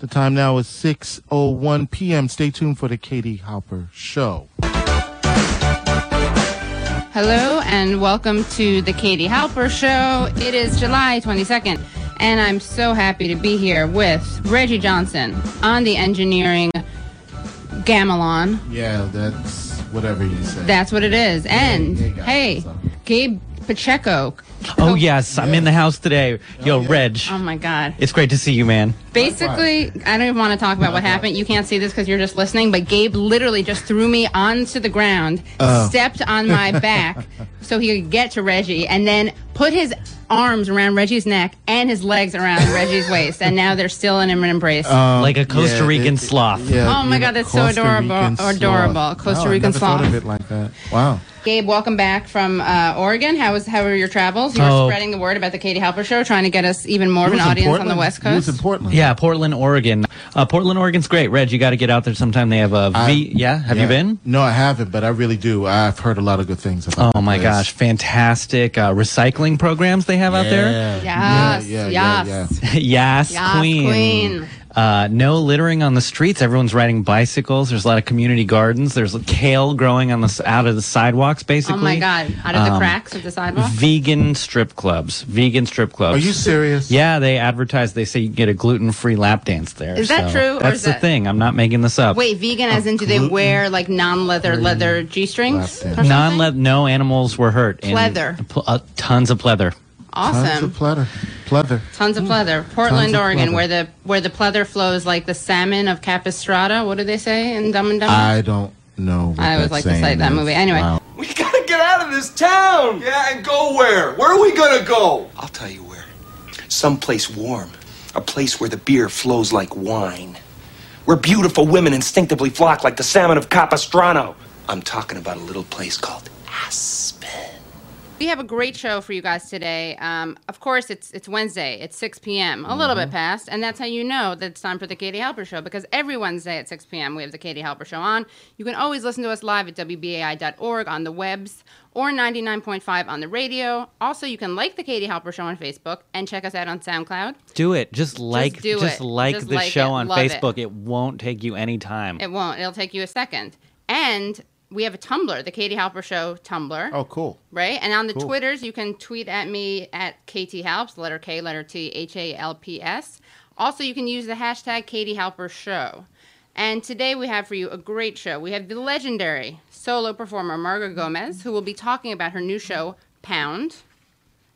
The time now is 6.01 p.m. Stay tuned for the Katie Halper Show. Hello and welcome to the Katie Halper Show. It is July 22nd, and I'm so happy to be here with Reggie Johnson on the engineering gamelon. Yeah, that's whatever you say. That's what it is. And yeah, hey? Gabe Pacheco. Oh yes, I'm in the house today. Yo. Reg, Oh my God. it's great to see you, man. Basically, I don't even want to talk about what happened. You can't see this because you're just listening, but Gabe literally just threw me onto the ground, Oh. stepped on my back so he could get to Reggie, and then put his arms around Reggie's neck and his legs around Reggie's waist, and now they're still in an embrace. like a Costa Um, Yeah, Rican it- sloth. yeah, Oh my you know, God, that's so Costa adorable- Rican sloth. adorable. Costa Wow, I Rican never thought sloth. of it like that. Wow. Gabe, welcome back from uh, Oregon. How was how were your travels? You were Oh. spreading the word about the Katie Halper show, trying to get us even more of an was in audience on the Portland. West He was Coast. in Portland. Yeah, Portland, Oregon. Uh, Portland, Oregon's great. Reg, you got to get out there sometime. They have a V. I- yeah, have Yeah. you been? No, I haven't, but I really do. I've heard a lot of good things about Oh my place. gosh, fantastic uh, recycling programs they have out there. Yeah, Yes, yeah, yeah, yes. yeah. yes, Yes, queen. queen. Uh, no littering on the streets. Everyone's riding bicycles. There's a lot of community gardens. There's kale growing on the out of the sidewalks. Basically. Oh my God! Out of the Um, cracks of the sidewalk. Vegan strip clubs. Vegan strip clubs. Are you serious? Yeah, they advertise. They say you can get a gluten-free lap dance there. Is that so true, or That's is the that- thing. I'm not making this up. Wait, vegan as in do they wear like non-leather leather g-strings? lap or dance. something? non-leather. No animals were hurt. in- Pleather. pl- uh, tons of pleather. Tons of pleather. Pleather. Tons of mm. pleather. Portland, of Oregon, pleather. where the where the pleather flows like the salmon of Capistrano. What do they say in Dumb and Dumber? I don't know. What I always like to cite that movie. Anyway. Wow. We gotta get out of this town! Yeah, and go where? Where are we gonna go? I'll tell you where. Someplace warm. A place where the beer flows like wine. Where beautiful women instinctively flock like the salmon of Capistrano. I'm talking about a little place called Aspen. We have a great show for you guys today. Um, of course, it's it's Wednesday. It's 6 p.m. A little bit past, and that's how you know that it's time for the Katie Halper Show because every Wednesday at 6 p.m. we have the Katie Halper Show on. You can always listen to us live at wbai.org on the webs or 99.5 on the radio. Also, you can like the Katie Halper Show on Facebook and check us out on SoundCloud. Do it. Just like, do just it. like Just the like show it. on Love it. Facebook. It. won't take you any time. It won't. It'll take you a second. And we have a Tumblr, the Katie Halper Show Tumblr. Oh, cool. right? And on the Cool. Twitters, you can tweet at me at KT Halps, letter K, letter T, H A L P S. Also, you can use the hashtag Katie Halper Show. And today we have for you a great show. We have the legendary solo performer Marga Gomez, who will be talking about her new show, Pound,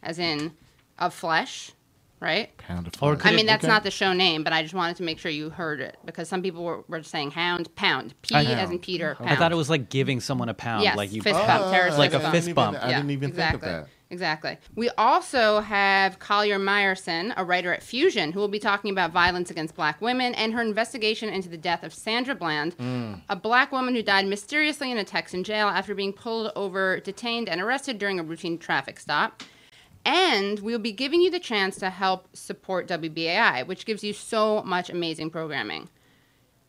as in of flesh, right? Pound of flesh. I mean, that's Okay. not the show name, but I just wanted to make sure you heard it because some people were, were saying hound, pound, P I- as in Peter. Pound. I thought it was like giving someone a pound. Yes, like you. fist Oh, bump, terrorist Like a bump. fist bump. Even, I didn't even exactly. think of that. Exactly. We also have Collier Meyerson, a writer at Fusion, who will be talking about violence against black women and her investigation into the death of Sandra Bland, mm. a black woman who died mysteriously in a Texan jail after being pulled over, detained, and arrested during a routine traffic stop. And we'll be giving you the chance to help support WBAI, which gives you so much amazing programming.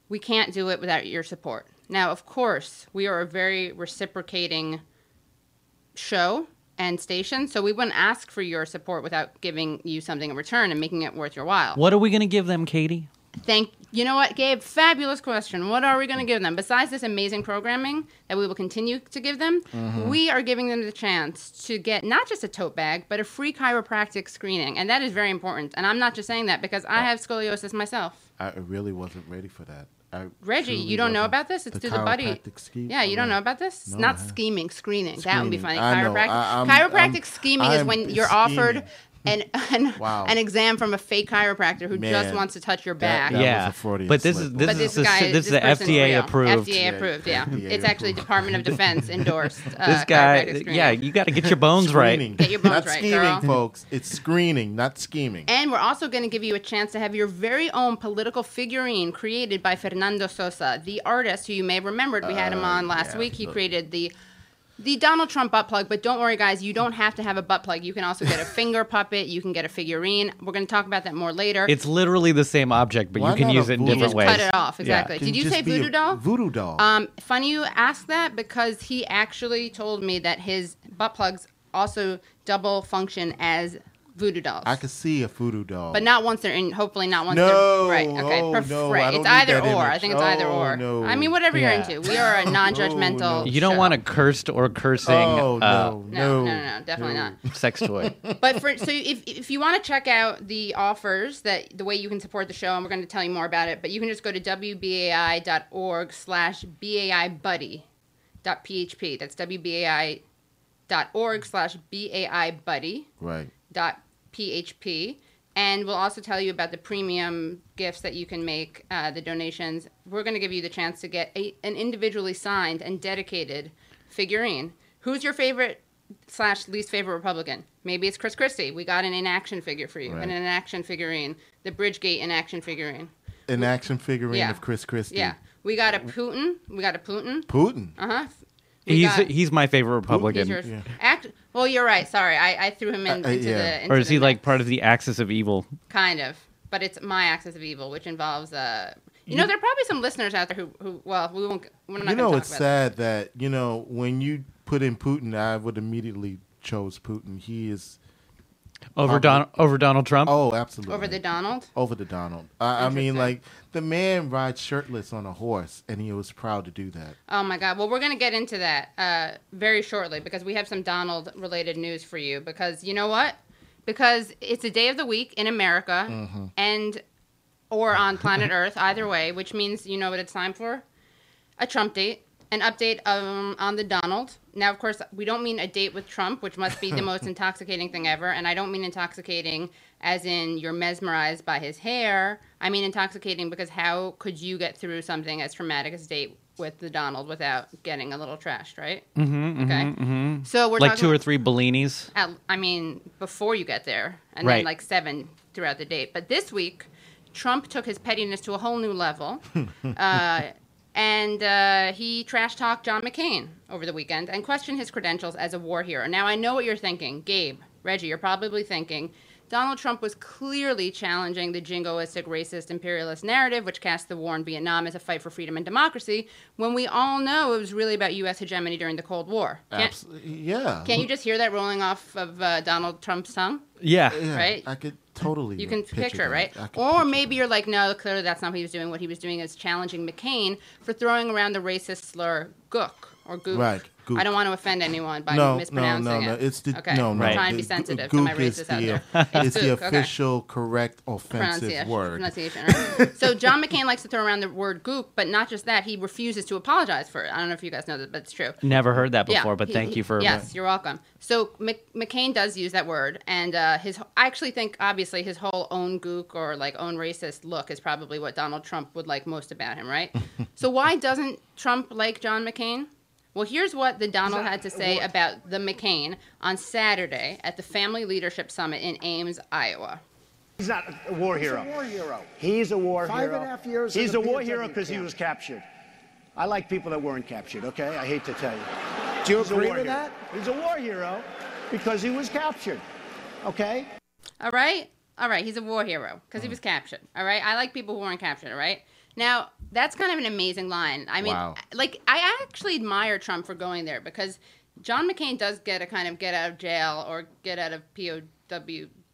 We can't do it without your support. Now, of course, we are a very reciprocating show and station, so we wouldn't ask for your support without giving you something in return and making it worth your while. What are we gonna give them, Katie? Thank you know what, Gabe? Fabulous question. What are we going to give them besides this amazing programming that we will continue to give them? Mm-hmm. We are giving them the chance to get not just a tote bag, but a free chiropractic screening, and that is very important. And I'm not just saying that because I have scoliosis myself. I really wasn't ready for that. I Reggie, you don't know about this? It's The through the buddy. chiropractic scheme? Yeah, you don't know about this? No, Not scheming, screening. That would be funny. Screening. I know. Chiropractic. I- I'm- chiropractic I'm- scheming is I'm when you're offered scheming. an an, Wow. an exam from a fake chiropractor who just wants to touch your back. that was yeah, a Freudian but this slip. is this But is this guy, this is the FDA real. approved. FDA approved, yeah. FDA it's actually approved. Department of Defense endorsed. Uh, This guy, yeah, you got to get your bones right. Get your bones not right, scheming, girl. folks. It's screening, not scheming. And we're also going to give you a chance to have your very own political figurine created by Fernando Sosa, the artist who you may have remembered. We had him on last Uh, yeah. week. He created the the Donald Trump butt plug, but don't worry, guys. You don't have to have a butt plug. You can also get a finger puppet. You can get a figurine. We're going to talk about that more later. It's literally the same object, but Why you can not use a it in voodoo? you different just ways. cut it off. Exactly. Can Did you just say be a voodoo doll? Voodoo doll. Um, funny you ask that because he actually told me that his butt plugs also double function as voodoo dolls. I could see a voodoo doll. but not once they're in. Hopefully, not once No, they're right. Okay, oh, perf- no, right. It's either that or. I think it's either Oh, or. no. I mean, whatever Yeah. you're into. We are a non-judgmental. no. You don't show. want a cursed or cursing oh uh, no, No, no, no, no, definitely no. not. sex toy. But for so if if you want to check out the offers that the way you can support the show, and we're going to tell you more about it, but you can just go to wbai.org slash bai buddy dot php. That's wbai dot org slash bai buddy Right. dot php. And we'll also tell you about the premium gifts that you can make, uh, the donations. We're going to give you the chance to get a, an individually signed and dedicated figurine. Who's your favorite slash least favorite Republican? Maybe it's Chris Christie. We got an inaction figure for you, Right. an inaction figurine, the Bridgegate inaction figurine. An action figurine Yeah. of Chris Christie. Yeah, we got a Putin. We got a Putin. Putin. Uh huh. He's he's my favorite Republican. He's yours. Yeah. Act. Well, you're right. Sorry, I, I threw him in, Uh, uh, into yeah. the. Into or is the he like mix. part of the axis of evil? Kind of, but it's my axis of evil, which involves uh. You know, there are probably some listeners out there who, who well, we won't. We're not You gonna know, talk it's about sad that you know when you put in Putin, I would immediately chose Putin. He is. Over Don over Donald Trump? Oh, absolutely. over the Donald. Over the Donald. I, I mean, like the man rides shirtless on a horse, and he was proud to do that. Oh my God! Well, we're gonna get into that uh, very shortly because we have some Donald-related news for you. Because you know what? Because it's a day of the week in America Mm-hmm. and or on planet Earth, either way, which means you know what it's time for? A Trump date, an update um, on the Donald. Now, of course, we don't mean a date with Trump, which must be the most intoxicating thing ever. And I don't mean intoxicating as in you're mesmerized by his hair. I mean intoxicating because how could you get through something as traumatic as a date with the Donald without getting a little trashed, right? Mm-hmm, okay. So we're like two or three Bellinis? at, I mean, before you get there, and Right. then like seven throughout the date. But this week, Trump took his pettiness to a whole new level, uh, and uh, he trash talked John McCain over the weekend and questioned his credentials as a war hero. Now, I know what you're thinking, Gabe, Reggie. You're probably thinking. Donald Trump was clearly challenging the jingoistic, racist, imperialist narrative, which cast the war in Vietnam as a fight for freedom and democracy, when we all know it was really about U.S. hegemony during the Cold War. Can't, Absolutely. Yeah. can't you just hear that rolling off of uh, Donald Trump's tongue? Yeah. Yeah, right? I could totally. You can picture, that. right? Or maybe that. you're like, no, clearly that's not what he was doing. What he was doing is challenging McCain for throwing around the racist slur "gook" or "gook." Right, gook. I don't want to offend anyone by no, no, mispronouncing no, no. it. It's the okay. no, I'm trying to be sensitive to my is racists out there. It's the gook, okay. official correct offensive word. pronunciation, right? so John McCain likes to throw around the word "gook," but not just that. He refuses to apologize for it. I don't know if you guys know that, but it's true. Never heard that Yeah, before, but he- thank he- you for Yes, you're welcome. So Mc, McCain does use that word, and uh, his. I actually think, obviously, his whole own gook or like own racist look is probably what Donald Trump would like most about him, right? so why doesn't Trump like John McCain? Well, here's what the Donald had to say about the McCain on Saturday at the Family Leadership Summit in Ames, Iowa. He's not a war hero. He's a war hero. He's a war Five hero. and a half years He's a war POW hero because he was captured. I like people that weren't captured, okay? I hate to tell you. Do you He's agree with hero. that? He's a war hero because he was captured, okay? All right? All right, he's a war hero because he was captured. All right? I like people who weren't captured, all right? Now, that's kind of an amazing line. I mean, Wow. like, I actually admire Trump for going there because John McCain does get a kind of get out of jail or get out of POW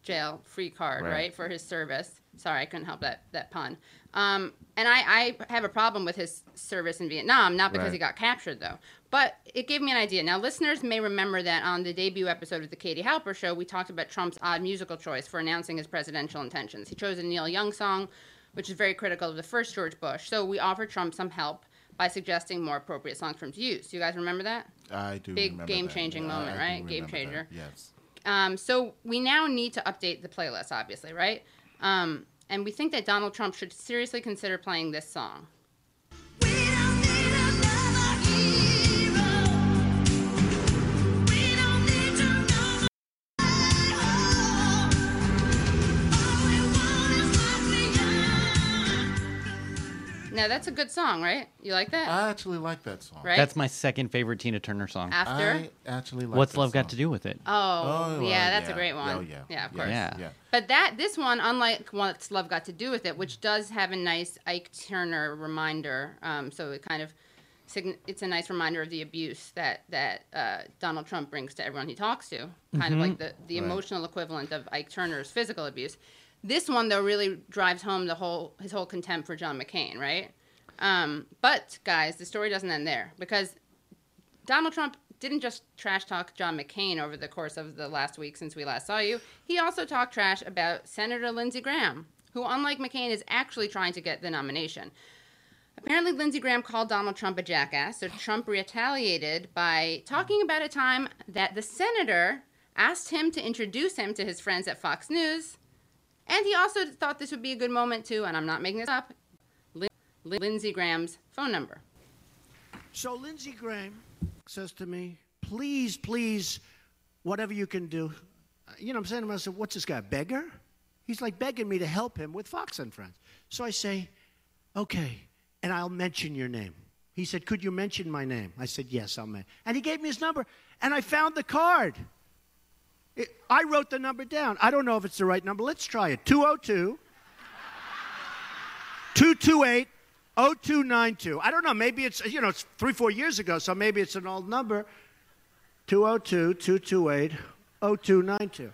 jail free card, right, Right. for his service. Sorry, I couldn't help that, that pun. Um, and I, I have a problem with his service in Vietnam, not because Right. he got captured, though. But it gave me an idea. Now, listeners may remember that on the debut episode of the Katie Halper Show, we talked about Trump's odd musical choice for announcing his presidential intentions. He chose a Neil Young song, which is very critical of the first George Bush. So we offered Trump some help by suggesting more appropriate songs for him to use. Do you guys remember that? I do. Big remember game-changing that. I- moment, I right? Game remember that. changer. Yes. Um, so we now need to update the playlist, obviously, right? Um, and we think that Donald Trump should seriously consider playing this song. Now that's a good song, right? You like that? I actually like that song. right? That's my second favorite Tina Turner song. After. I actually like What's that Love Got to do with it? oh, Oh, yeah, well, that's a yeah. great one. Oh, yeah. yeah, of course. Yeah. Yeah. But that this one, unlike What's Love Got to Do with It, which does have a nice Ike Turner reminder, um, so it kind of sign- it's a nice reminder of the abuse that that uh, Donald Trump brings to everyone he talks to, kind of like the the emotional equivalent of Ike Turner's physical abuse. This one though really drives home the whole his whole contempt for John McCain, right? Um, but guys, the story doesn't end there because Donald Trump didn't just trash talk John McCain over the course of the last week since we last saw you. He also talked trash about Senator Lindsey Graham, who, unlike McCain, is actually trying to get the nomination. Apparently, Lindsey Graham called Donald Trump a jackass, so Trump retaliated by talking about a time that the senator asked him to introduce him to his friends at Fox News. And he also thought this would be a good moment to, and I'm not making this up, Lin- Lindsey Graham's phone number. So Lindsey Graham says to me, please, please, whatever you can do. Uh, You know what I'm saying to myself, what's this guy, a beggar? He's like begging me to help him with Fox and Friends. So I say, okay, and I'll mention your name. He said, could you mention my name? I said, yes, I'll mention. And he gave me his number, and I found the card. It, I wrote the number down. I don't know if it's the right number. Let's try it. 202 228 0292. I don't know. Maybe it's, you know, it's three, four years ago, so maybe it's an old number. 202 228 0292.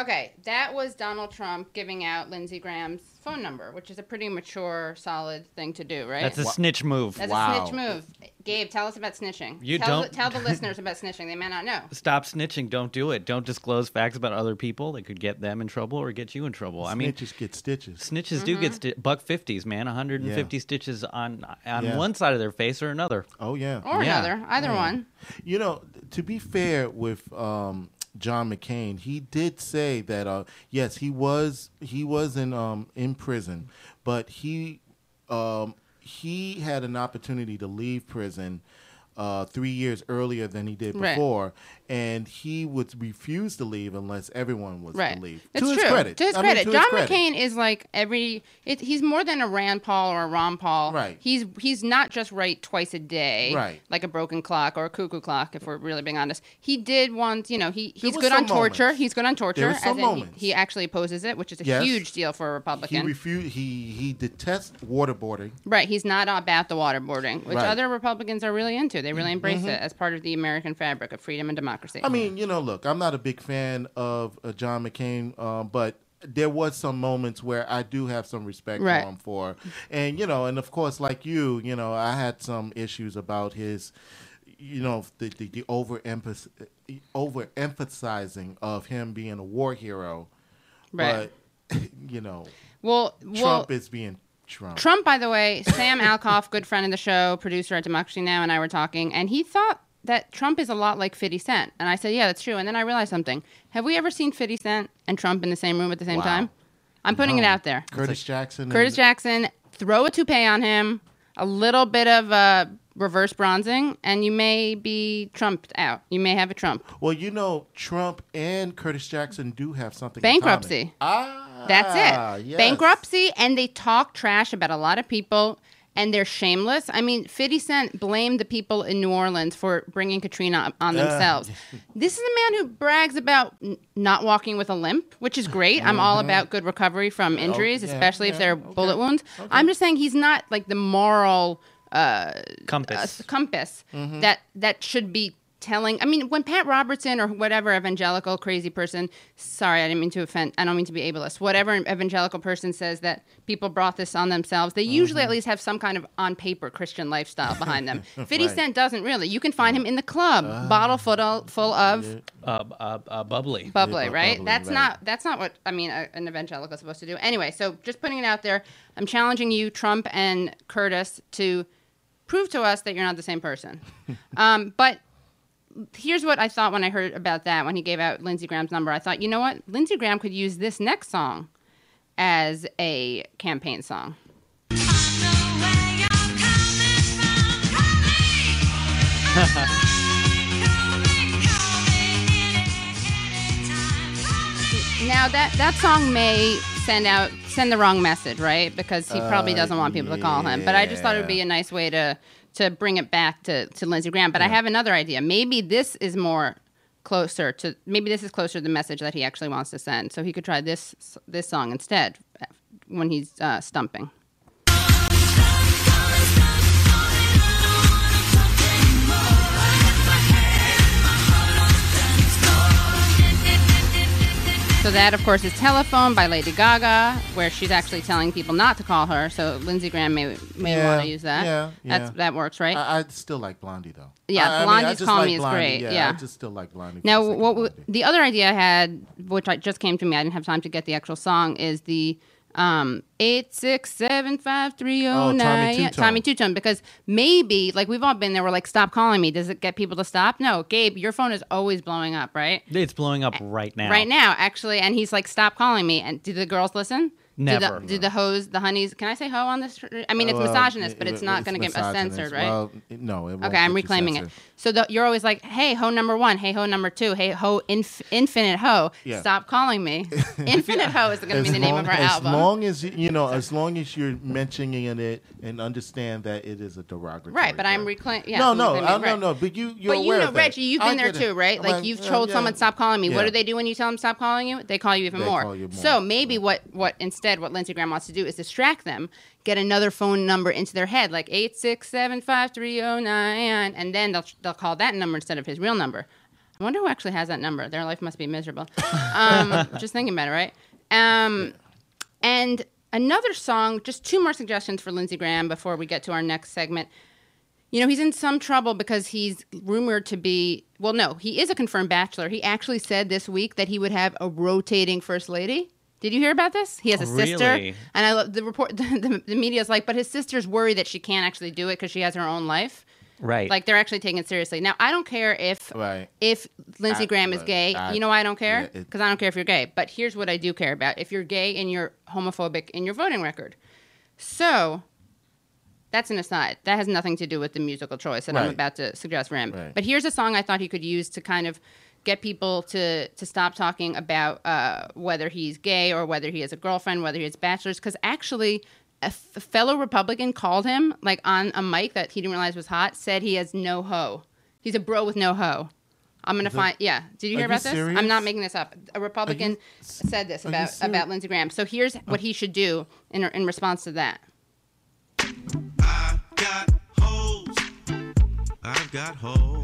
Okay, that was Donald Trump giving out Lindsey Graham's phone number, which is a pretty mature, solid thing to do, right? That's a snitch move. That's Wow. a snitch move. Gabe, tell us about snitching. You tell, don't- The, tell the listeners about snitching. They may not know. Stop snitching. Don't do it. Don't disclose facts about other people that could get them in trouble or get you in trouble. I mean, Snitches get stitches. snitches do Mm-hmm. get sti- buck fifties, man. 150 stitches on on Yeah. one side of their face or another. Oh yeah. Or Yeah. another, either one. You know, to be fair with um, John McCain, he did say that uh, yes, he was he was in um, in prison, but he um, he had an opportunity to leave prison. Uh, three years earlier than he did Right. And he would refuse to leave unless everyone was Right. to leave. That's to true. his credit, To his I mean, credit. to John his credit. McCain is like every. It, he's more than a Rand Paul or a Ron Paul. Right. He's he's not just right twice a day. Right. Like a broken clock or a cuckoo clock, if we're really being honest. He did once. You know, he he's was good on torture. moments. He's good on torture. was some in he, moments. he actually opposes it, which is a Yes. huge deal for a Republican. He refused. He he detests waterboarding. Right, he's not about the waterboarding, which Right. Mm-hmm. other Republicans are really into. They really embrace it as part of the American fabric of freedom and democracy. I mean, you know, look, I'm not a big fan of uh, John McCain, um, but there was some moments where I do have some respect Right. for him for, and you know, and of course, like you, you know, I had some issues about his, you know, the the, the over overemphasizing of him being a war hero, right. but you know, well, well, Trump is being Trump. Trump, by the way, Sam Alcoff, good friend of the show, producer at Democracy Now, and I were talking, and he thought that Trump is a lot like 50 Cent. And I said, yeah, that's true. And then I realized something. Have we ever seen 50 Cent and Trump in the same room at the same Wow. time? I'm putting it out there. Curtis Jackson. Curtis and- Jackson, throw a toupee on him, a little bit of uh, reverse bronzing, and you may be trumped out. You may have a Trump. Well, you know, Trump and Curtis Jackson do have something. in Bankruptcy. Ah, That's it. yes. Bankruptcy, and they talk trash about a lot of people, and they're shameless. I mean, 50 Cent blamed the people in New Orleans for bringing Katrina on themselves. this is a man who brags about n- not walking with a limp, which is great. I'm all about good recovery from injuries, Mm-hmm. Oh, yeah, especially if they're okay, bullet wounds. I'm just saying he's not like the moral Compass. a compass Mm-hmm. that that should be telling. I mean, when Pat Robertson or whatever evangelical crazy person, sorry, I didn't mean to offend. I don't mean to be ableist. Whatever evangelical person says that people brought this on themselves, they usually at least have some kind of on paper Christian lifestyle behind them. Fifty Right. Cent doesn't really. You can find him in the club, bottle full of, full of Uh, uh, uh, bubbly. bubbly, right? bubbly, that's right. not that's not what I mean. A, an evangelical is supposed to do. Anyway, so just putting it out there, I'm challenging you, Trump and Curtis, to prove to us that you're not the same person. um, but here's what I thought when I heard about that when he gave out Lindsey Graham's number. I thought, you know what, Lindsey Graham could use this next song as a campaign song. Now that that song may send out send the wrong message, right? Because he probably uh, doesn't want people to call him. But I just thought it would be a nice way to to bring it back to to Lindsey Graham. But I have another idea. Maybe this is more closer to maybe this is closer to the message that he actually wants to send. So he could try this this song instead when he's uh, stumping. So that, of course, is "Telephone" by Lady Gaga, where she's actually telling people not to call her. So Lindsey Graham may may Yeah, want to use that. yeah, That's yeah. that works, right? I, I still like Blondie though. Yeah, I, I mean, I Blondie's just Call like Me is Blondie. great, Yeah, yeah. I just still like Blondie. Now, the what w- Blondie. the other idea I had, which I just came to me, I didn't have time to get the actual song, is the um eight six seven five three Oh, oh Tommy nine. Tutone. Tommy Tutone. Because maybe like we've all been there. We're like, stop calling me. Does it get people to stop? No, Gabe, your phone is always blowing up, right? It's blowing up right now. Right now, actually, and he's like, "Stop calling me." And do the girls listen? Never. Do the, do the hoes, the honeys? Can I say hoe on this? I mean, it's Well, misogynist, but it's not going to get us censored, right? Well, no, Okay, I'm reclaiming it. So the, you're always like, "Hey, ho number one. Hey, ho number two. Hey, ho inf- infinite ho. Yeah. Stop calling me. infinite ho is going to As be the name of our as album. long as you, know, as long as you're mentioning it and understand that it is a derogatory. right, but I'm reclaiming. Yeah, no, no, I, it, no, right. no. But you, you're But you know. Reggie, you've been there too, right? Like you've uh, told someone stop calling me. What do they do when you tell them stop calling you? They call you even more. more. So maybe what what instead what Lindsey Graham wants to do is distract them, get another phone number into their head, like eight six seven five three zero nine, and then they'll they'll call that number instead of his real number. I wonder who actually has that number. Their life must be miserable. Um, just thinking about it, right? Um, and another song, just two more suggestions for Lindsey Graham before we get to our next segment. You know, he's in some trouble because he's rumored to be, well, no, he is a confirmed bachelor. He actually said this week that he would have a rotating first lady. Did you hear about this? He has a sister. Really? And I love the report, the, the, the media's like, but his sister's worried that she can't actually do it because she has her own life. Right. Like they're actually taking it seriously. Now, I don't care if Right. if Lindsey I- Graham is gay. I- you know why I don't care? yeah, Because I don't care if you're gay. But here's what I do care about: if you're gay and you're homophobic in your voting record. So that's an aside. That has nothing to do with the musical choice that I'm about to suggest for him. Right. But here's a song I thought he could use to kind of get people to to stop talking about uh, whether he's gay or whether he has a girlfriend, whether he has bachelors. Because actually, a f- fellow Republican called him like on a mic that he didn't realize was hot. Said he has no hoe. He's a bro with no hoe. I'm gonna find. Yeah. Did you Are hear you about this? I'm not making this up. A Republican said this about about Lindsey Graham. So here's what he should do in in response to that. I got hoes. I've got hoes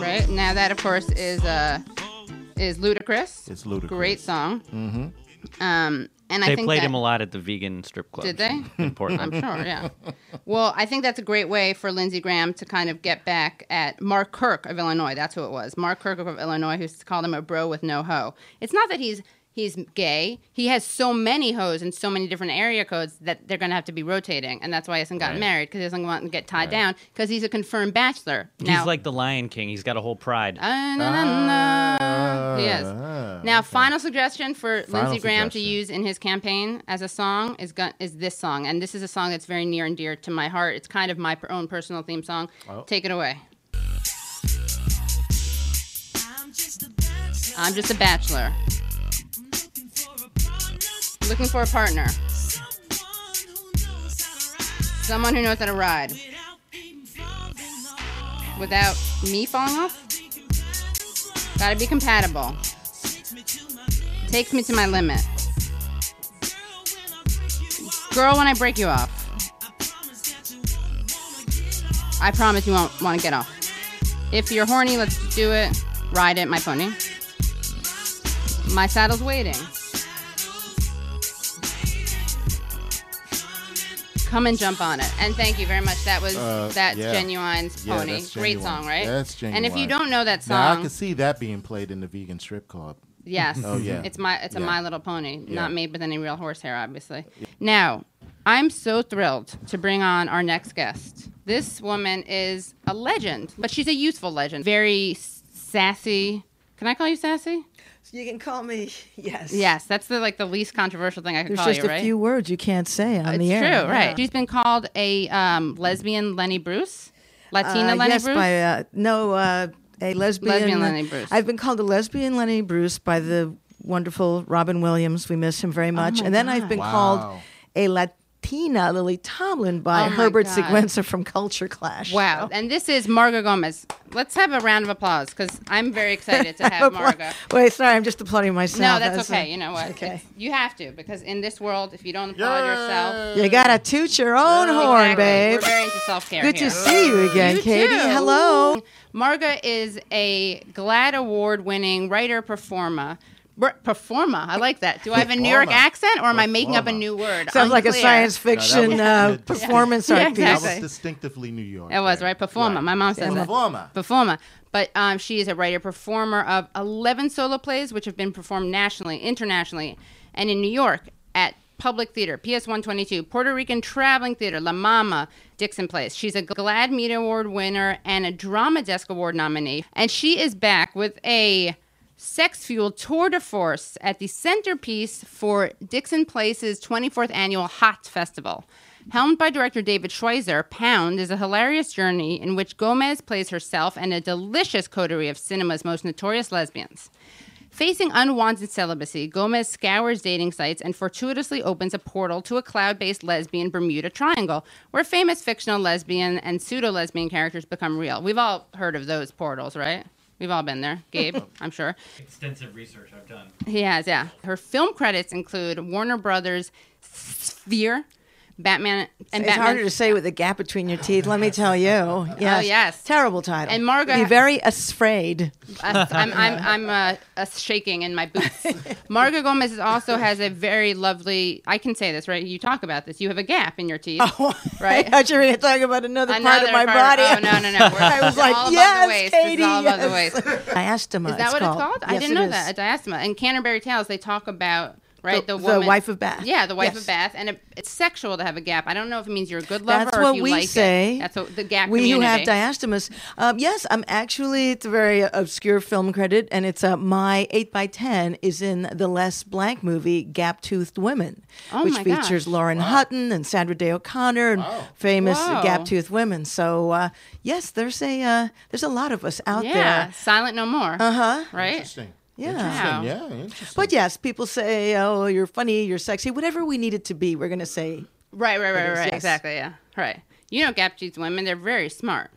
right now, that of course is uh is Ludacris. It's Ludacris. Great song. Mm-hmm. Um, and I they think played that, him a lot at the vegan strip club. Did they? Important. I'm sure, yeah. Well, I think that's a great way for Lindsey Graham to kind of get back at Mark Kirk of Illinois. That's who it was. Mark Kirk of Illinois, who called him a bro with no hoe. It's not that he's he's gay. He has so many hoes and so many different area codes that they're going to have to be rotating, and that's why he hasn't gotten Right. married because he doesn't want to get tied down because he's a confirmed bachelor. Now, He's like the Lion King. He's got a whole pride. Na, na, na. Yes. Ah, Now, okay. final suggestion for Final Lindsey Graham to use in his campaign as a song is gun- is this song, and this is a song that's very near and dear to my heart. It's kind of my per- own personal theme song. Oh. Take it away. I'm just a bachelor. Looking for a partner. Someone who knows how to ride. Without me falling off? Gotta be compatible. Takes me to my limit. Girl, when I break you off, I promise you won't want to get off. If you're horny, let's do it. Ride it, my pony. My saddle's waiting. Come and jump on it. And thank you very much. That was Uh, that's yeah. Ginuwine's Yeah, pony. that's Great Genuine. song, right? That's And if you don't know that song, Now I can see that being played in the vegan strip club. Yes. Oh, yeah. It's my it's a My Little Pony, Yeah. not made with any real horsehair, obviously. Now, I'm so thrilled to bring on our next guest. This woman is a legend, but she's a youthful legend. Very sassy. Can I call you sassy? You can call me yes. Yes, that's the like the least controversial thing I could There's call just a right? few words you can't say on it's the air. It's true, right? Yeah. She's been called a um, lesbian Lenny Bruce, Latina Uh, Lenny yes, Bruce. by uh, no uh, a lesbian. Lesbian Lenny Bruce. I've been called a lesbian Lenny Bruce by the wonderful Robin Williams. We miss him very much. Oh and then I've been Wow. called a Tina Lily Tomlin by Oh Herbert God. Sigüenza from Culture Clash. Wow. And this is Marga Gomez. Let's have a round of applause because I'm very excited to have Marga. Wait, sorry, I'm just applauding myself. No, that's That's, okay. You know what? Okay. It's- You have to because in this world, if you don't applaud yourself, You gotta toot your own horn, Exactly. babe. We're very into self care. Good here. to see you again, You Katie. too. Hello. Marga is a GLAAD award winning writer performer. Br- Performer. I like that. Do I have a New York accent or am I making up a new word? Sounds like a science fiction was uh, performance Yeah, art piece. That was distinctively New York. It was right. Performer. Right. My mom says that. Performer. Performer. But um, she is a writer performer of 11 solo plays, which have been performed nationally, internationally, and in New York at Public Theater, PS 122, Puerto Rican Traveling Theater, La Mama, Dixon Place. She's a GLAAD Media Award winner and a Drama Desk Award nominee. And she is back with a sex fueled tour de force at the centerpiece for Dixon Place's 24th annual Hot Festival. Helmed by director David Schweizer, Pound is a hilarious journey in which Gomez plays herself and a delicious coterie of cinema's most notorious lesbians. Facing unwanted celibacy, Gomez scours dating sites and fortuitously opens a portal to a cloud based lesbian Bermuda Triangle, where famous fictional lesbian and pseudo lesbian characters become real. We've all heard of those portals, right? We've all been there. Gabe, I'm sure. Extensive research I've done. He has, yeah. Her film credits include Warner Brothers' Sphere, Batman, and It's Batman. harder to say with a gap between your teeth, let me tell you. Yes. Oh, yes. Terrible title. And Marga- Be very afraid. Uh, I'm, I'm, I'm uh, uh, shaking in my boots. Marga Gomez also has a very lovely. I can say this, right? You talk about this. You have a gap in your teeth, Oh, right? I thought you were going to talk about another, part of my part- body. oh, no, no, no. We're- I was like, all above the yes, waist. It's Katie, all above the yes. waist. Diastema. Is that what it's called? I didn't know is. that. A diastema. And Canterbury Tales, they talk about right The- the, the wife of Bath. Yeah, the wife Yes. of Bath, and it, it's sexual to have a gap. I don't know if it means you're a good lover That's or what if you we like say. it. That's what the gap We who have community. diastemas. Um, yes, I'm actually, it's a very obscure film credit, and it's uh, my 8 by 10 is in the Les Blank movie, Gap Toothed Women, Oh which my features gosh. Lauren Hutton and Sandra Day O'Connor and famous Gap Toothed women. So, uh, yes, there's a, uh, there's a lot of us out Yeah, there. Silent No More. Uh huh. Right. Interesting. Yeah. Interesting. Yeah. Interesting. But yes, people say, oh, you're funny, you're sexy, whatever we need it to be, we're going to say. Right, right, right, right. yes. Exactly. Yeah. Right. You know, Gap Jeans women, they're very smart.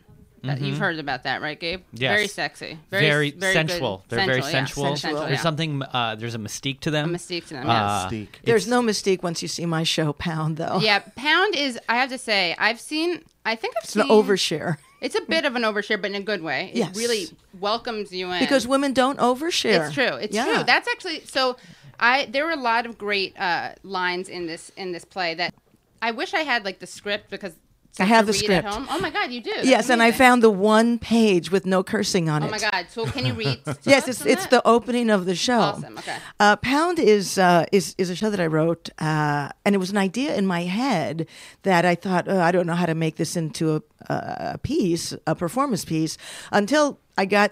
That- You've heard about that, right, Gabe? Mm-hmm. Yes. Very sexy. Very, Very, very good- sensual. They're very yeah. sensual. Sensual, There's yeah. something. Uh, there's a mystique to them. A mystique to them, Uh, yes. Mystique. There's it's- no mistake once you see my show, Pound, though. Yeah, Pound is. I have to say, I've seen. I think I've It's seen an overshare. It's a bit of an overshare, but in a good way. It Yes. really welcomes you in Because women don't overshare. It's true. It's Yeah. true. That's actually so. I there were a lot of great uh, lines in this in this play that I wish I had like the script because I have the script. Oh my god, you do. That's yes, and I found the one page with no cursing on it. Oh my god. So can you read? Yes, it's it's that? the opening of the show. Awesome, okay. Uh, Pound is uh, is is a show that I wrote, uh, and it was an idea in my head that I thought, oh, I don't know how to make this into a, a piece, a performance piece, until I got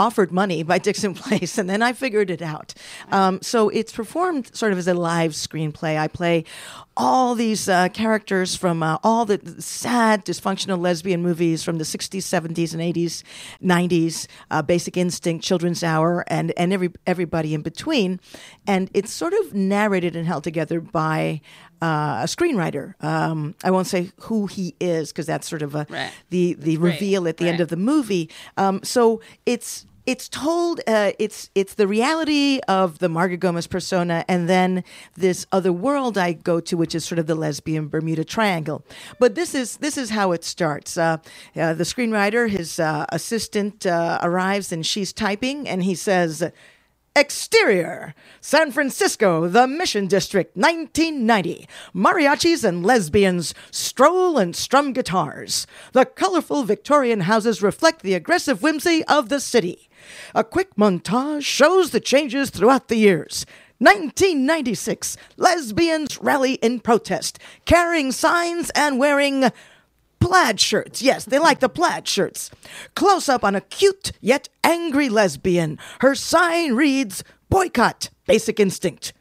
offered money by Dixon Place, and then I figured it out. Um, so it's performed sort of as a live screenplay. I play all these uh, characters from uh, all the sad, dysfunctional lesbian movies from the 60s, 70s, and 80s, 90s, uh, Basic Instinct, Children's Hour, and, and every, everybody in between. And it's sort of narrated and held together by uh, a screenwriter. Um, I won't say who he is because that's sort of a, Right. the, the Right, reveal at the end of the movie. Um, so it's it's told uh, it's it's the reality of the Marga Gomez persona, and then this other world I go to, which is sort of the lesbian Bermuda Triangle. But this is this is how it starts. Uh, uh, the screenwriter, his uh, assistant, uh, arrives and she's typing, and he says. Exterior, San Francisco, the Mission District, 1990. Mariachis and lesbians stroll and strum guitars. The colorful Victorian houses reflect the aggressive whimsy of the city. A quick montage shows the changes throughout the years. 1996, lesbians rally in protest, carrying signs and wearing plaid shirts. Yes, they like the plaid shirts. Close up on a cute yet angry lesbian. Her sign reads Boycott Basic Instinct.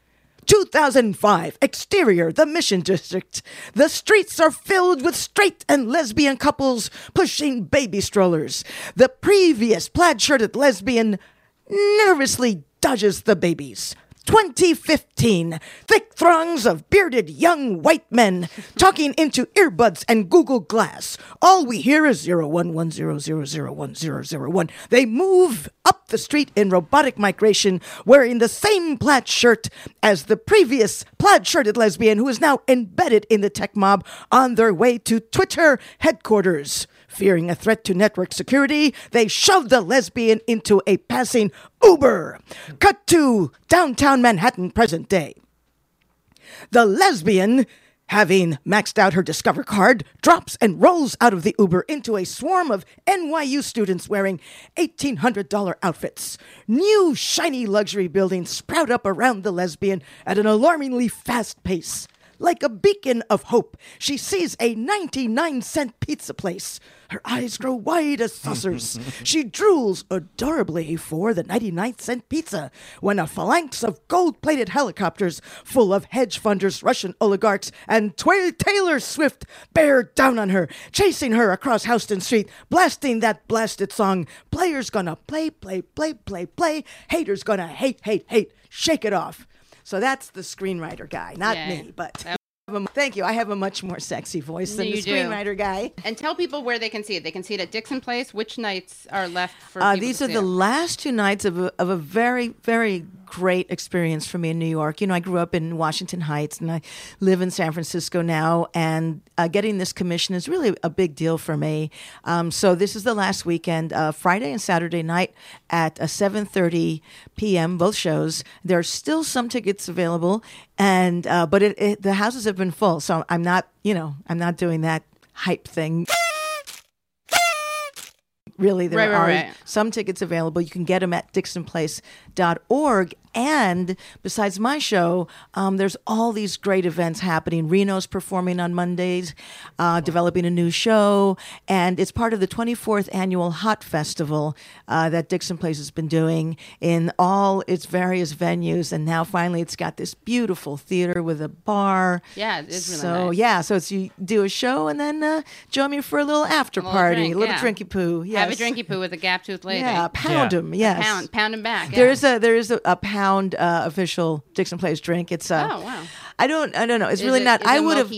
2005, exterior, the Mission District. The streets are filled with straight and lesbian couples pushing baby strollers. The previous plaid shirted lesbian nervously dodges the babies. 2015. Thick throngs of bearded young white men talking into earbuds and Google Glass. All we hear is 0110001001. They move up the street in robotic migration wearing the same plaid shirt as the previous plaid shirted lesbian who is now embedded in the tech mob on their way to Twitter headquarters. Fearing a threat to network security, they shoved the lesbian into a passing Uber. Cut to downtown Manhattan, present day. The lesbian, having maxed out her Discover card, drops and rolls out of the Uber into a swarm of NYU students wearing $1,800 outfits. New shiny luxury buildings sprout up around the lesbian at an alarmingly fast pace. Like a beacon of hope, she sees a 99 cent pizza place. Her eyes grow wide as saucers. she drools adorably for the 99 cent pizza when a phalanx of gold plated helicopters full of hedge funders, Russian oligarchs, and Twa- Taylor Swift bear down on her, chasing her across Houston Street, blasting that blasted song. Players gonna play, play, play, play, play. Haters gonna hate, hate, hate. Shake it off. So that's the screenwriter guy, not Yeah. me, but. Thank you. I have a much more sexy voice than the do. screenwriter guy. And tell people where they can see it. They can see it at Dixon Place. Which nights are left for Uh, these are the it? last two nights of a, of a very, very great experience for me in New York. You know, I grew up in Washington Heights and I live in San Francisco now, and uh, getting this commission is really a big deal for me. Um, so this is the last weekend, uh, Friday and Saturday night at uh, 7.30 p.m., both shows. There are still some tickets available, and uh, but it, it, the houses have been full, so I'm not, you know, I'm not doing that hype thing really there Right, right, are right. some tickets available you can get them at dixonplace.org and besides my show um, there's all these great events happening reno's performing on mondays uh, developing a new show and it's part of the 24th annual hot festival uh, that dixon place has been doing in all its various venues and now finally it's got this beautiful theater with a bar Yeah, it is really so nice. yeah so it's you do a show and then uh, join me for a little after little party drink, a little yeah. drinky poo yes. Have a drinky poo with a gap tooth lady. Yeah, pound Yeah. them. Yes, Pound, pound him back. There yeah. is a there is a, a pound uh, official Dixon Place drink. It's uh, Oh, wow. I don't I don't know. It's Is really it- not. is I would have.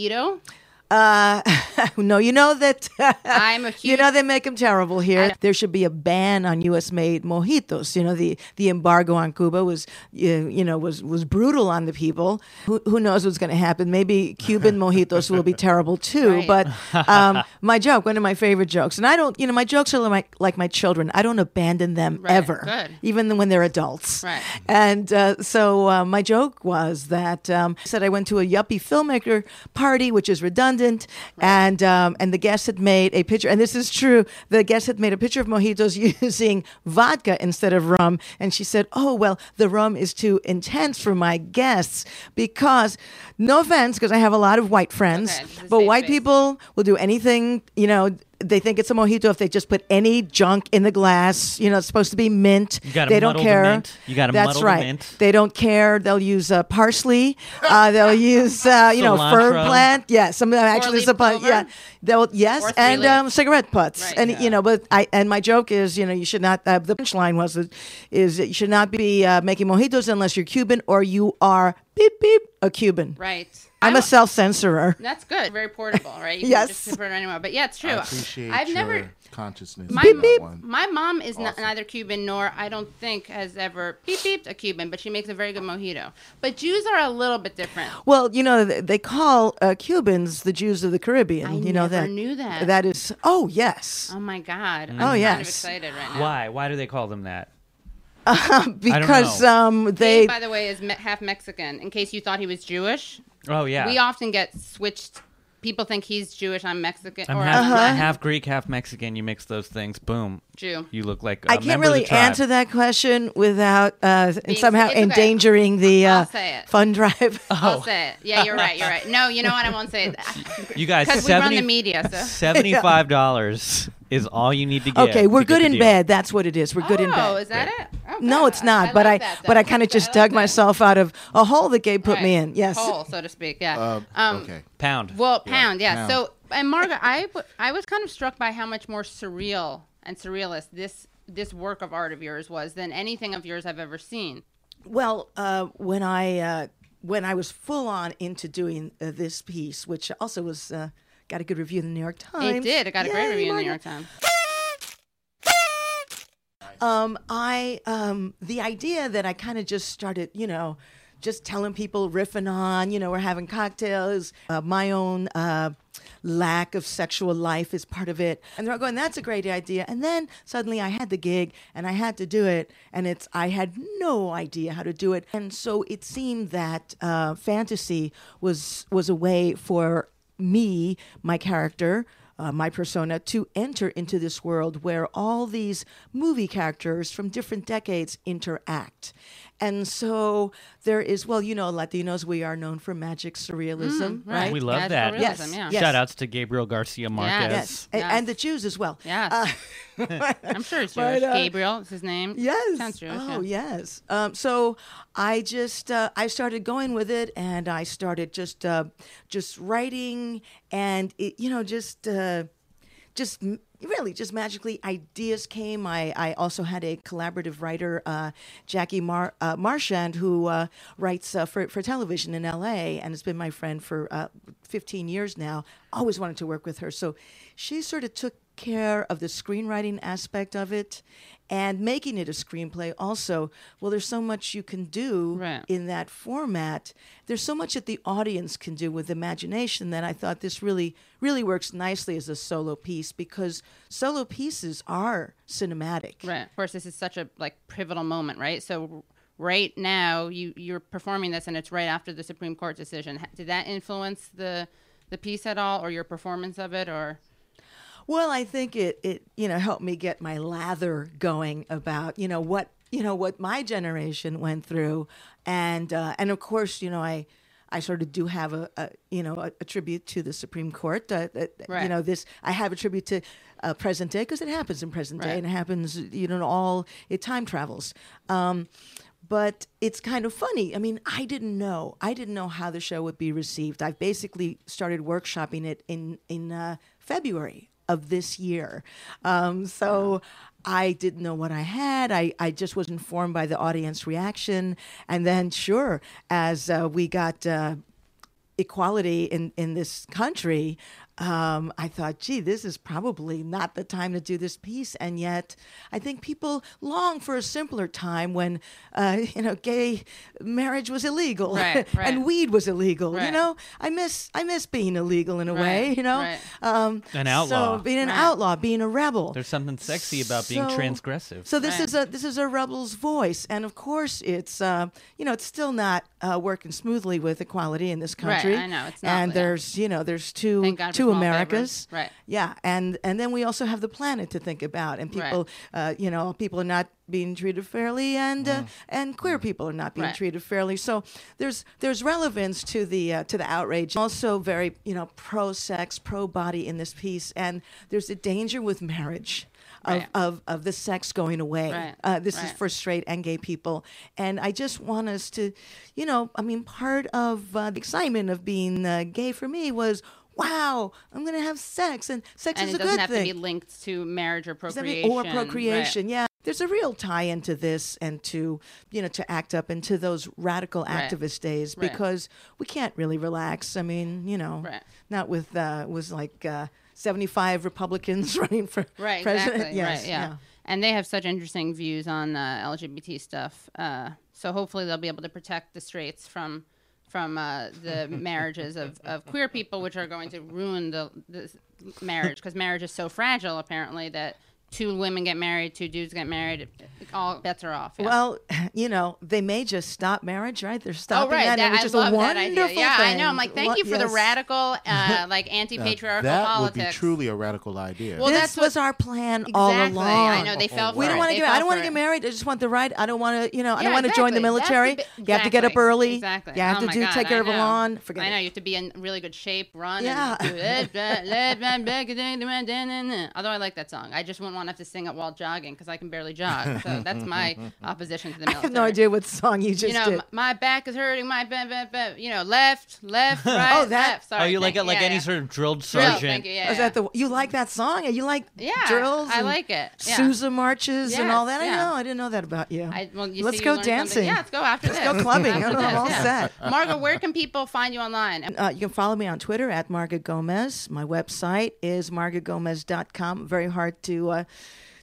Uh, no, you know that. I'm a You know they make them terrible here. There should be a ban on U.S. made mojitos. You know the the embargo on Cuba was you you know was was brutal on the people. Who who knows what's going to happen? Maybe Cuban mojitos will be terrible too. Right. But um, my joke, one of my favorite jokes, and I don't you know my jokes are like like my children. I don't abandon them Right, ever, good. even when they're adults. Right. And uh, so uh, my joke was that um, I said I went to a yuppie filmmaker party, which is redundant, and um, and the guest had made a picture, and this is true. The guest had made a picture of mojitos using vodka instead of rum, and she said, "Oh well, the rum is too intense for my guests because, no offense, because I have a lot of white friends, Okay, but white space. people will do anything, you know." They think it's a mojito if they just put any junk in the glass. You know, it's supposed to be mint. You gotta they don't muddle the care. mint. You gotta That's muddle the right. They don't care. They'll use uh, parsley. Uh, they'll use uh, you know fern Cilantro. plant. Yeah, some actually leaf some plant. clover? Yeah, they'll yes, and um, cigarette butts. Right. and you know, but I and my joke is you know you should not. Uh, the punchline was is that you should not be uh, making mojitos unless you're Cuban or you are beep beep a Cuban. Right. I'm I a wa- self censorer. That's good. Very portable, right? You Yes. Can just put it anywhere. But yeah, it's true. I appreciate I've your never. consciousness. My, on that one. my mom is not, Awesome. neither Cuban nor I don't think has ever beep beeped a Cuban, but she makes a very good mojito. But Jews are a little bit different. Well, you know, they call uh, Cubans the Jews of the Caribbean. I you know never that. knew that. That is. Oh yes. Oh my God! I'm Oh, kind yes. of excited right now. Why? Why do they call them that? because know. um, Dave, they. by the way, is me- half Mexican. In case you thought he was Jewish, Oh yeah. we often get switched. People think he's Jewish. I'm Mexican I'm or half, I'm Uh-huh. half Greek, half Mexican. You mix those things, boom. Jew. You look like I I can't really answer that question without uh, Being- somehow it's okay. endangering the I'll uh, say it. fun drive. I'll say it. Yeah, you're right. You're right. No, you know what? I won't say that You guys, Because we run 70 the media, so. seventy-five dollars is all you need to get. okay, we're good in bed. That's what it is. We're good in bed. oh, is that it? Oh, no, good. it's not. I but like I that, but I though. kind of just I dug that. myself out of a hole that Gabe put me Right. in. Yes. Hole, so to speak. Yeah. Uh, um, okay. Pound. Well, pound, yeah. pound. So, and Margaret, I, w- I was kind of struck by how much more surreal and surrealist this this work of art of yours was than anything of yours I've ever seen. Well, uh, when I uh, when I was full on into doing uh, this piece, which also was uh, got a good review in the New York Times. It did. It got a great Yay, review in the New York Times. Um, I um, the idea that I kind of just started, you know, just telling people riffing on, you know, we're having cocktails. Uh, my own uh, lack of sexual life is part of it, and they're all going, "That's a great idea." And then suddenly I had the gig and I had to do it, and it's I had no idea how to do it, and so it seemed that uh, fantasy was was a way for me, my character uh, my persona to enter into this world where all these movie characters from different decades interact. And so there is, well, you know, Latinos, we are known for magic surrealism, right? Mm, We love Magical that. realism, Yes, yeah. yes. Shout outs to Gabriel Garcia Marquez. Yes. A- Yes. And the Jews as well. Yes. I'm sure it's But, Jewish. uh, Gabriel is his name. Yes. Sounds Jewish. oh, yeah. yes. Um, so I just uh, I started going with it, and I started just uh, just writing, and it, you know, just uh, just really just magically ideas came. I I also had a collaborative writer, uh, Jackie Mar- uh, Marchand, who uh, writes uh, for for television in L.A. and has been my friend for uh, 15 years now. Always wanted to work with her, so she sort of took care of the screenwriting aspect of it and making it a screenplay also well there's so much you can do Right. in that format there's so much that the audience can do with imagination that i thought this really really works nicely as a solo piece because solo pieces are cinematic Right. Of course, this is such a like pivotal moment, right? So right now, you you're performing this, and it's right after the Supreme Court decision. Did that influence the the piece at all, or your performance of it, or Well, I think it it you know helped me get my lather going about you know what you know what my generation went through, and uh, and of course you know I. I sort of do have a, a you know a, a tribute to the Supreme Court. Uh, that You know this I have a tribute to uh, present day because it happens in present day and it happens you know all it time travels. Um, but it's kind of funny. I mean, I didn't know. I didn't know how the show would be received. I've basically started workshopping it in in uh, February of this year. Um, so I didn't know what I had. I, I just was informed by the audience reaction. And then, sure, as uh, we got uh, equality in, in this country, um, I thought, gee, this is probably not the time to do this piece. And yet, I think people long for a simpler time when, uh, you know, gay marriage was illegal Right, right. and weed was illegal. You know, I miss I miss being illegal in a Right, way. You know, right. um, An outlaw. So being an Right. outlaw, being a rebel. There's something sexy about being So- transgressive. So this Right. is a this is a rebel's voice, and of course, it's uh, you know it's still not uh, working smoothly with equality in this Right, country. I know, it's not, and there's you know there's two Thank God for two Americas. Right. Yeah, and and then we also have the planet to think about, and Right. people, uh, you know, people are not being treated fairly, and uh, and queer people are not being Right. treated fairly. So there's there's relevance to the uh, to the outrage. Also very you know pro sex, pro body in this piece, and there's a danger with marriage. Of, Right. of, of the sex going away. Right, Uh, this is for straight and gay people. And I just want us to, you know, I mean, part of uh, the excitement of being uh, gay for me was, wow, I'm going to have sex, and sex and is it a doesn't have to be linked to marriage or Doesn't have to be- procreation. or procreation. Right. Yeah, there's a real tie into this and to you know to act up into those radical Right. activist days Right. because we can't really relax. I mean, you know, Right. not with uh, was like uh, 75 Republicans running for Right, president. exactly. Yes, right, yeah. And they have such interesting views on uh, LGBT stuff. Uh, so hopefully they'll be able to protect the straights from from uh, the marriages of, of queer people, which are going to ruin the, the marriage because marriage is so fragile. Apparently that two women get married, two dudes get married, all bets are off. yeah. Well, you know, they may just stop marriage, right? They're Oh stopping right, that, that, which I is love a that wonderful idea. Yeah, I know. I'm like, thank What- you for the radical, uh, like anti-patriarchal that politics. would be truly a radical idea. Well, this that's was our plan all along. I know they fell We don't want to get. I don't want to get married. I just want the right. I don't want to. You know. I don't want to join the exactly. That's military. bi- You have to get up early. Exactly. You have Oh to do God, take care of a lawn. Forget I know you have to be in really good shape, run. Yeah. And do it. Although I like that song, I just wouldn't want to have to sing it while jogging because I can barely jog. So that's my opposition to the I have no idea what song you just You know, did. m- my back is hurting. My ba- ba- ba- you know, left, left, right, Oh, that- left. Sorry, oh, you like it like yeah, any yeah. sort of drilled Drill, sergeant. Thank you. Yeah, Is that the you like that song? You like Yeah, drills? I like it. Yeah. Sousa marches and all Yes, that. I know. I didn't know that about you. I, well, you Let's see, go you learned something. dancing. Yeah, let's go after Let's this. go clubbing. After I'm this, all yeah. set. Marga, where can people find you online? Uh, you can follow me on Twitter at Marga Gomez. My website is margagomez.com. Very hard to. Uh,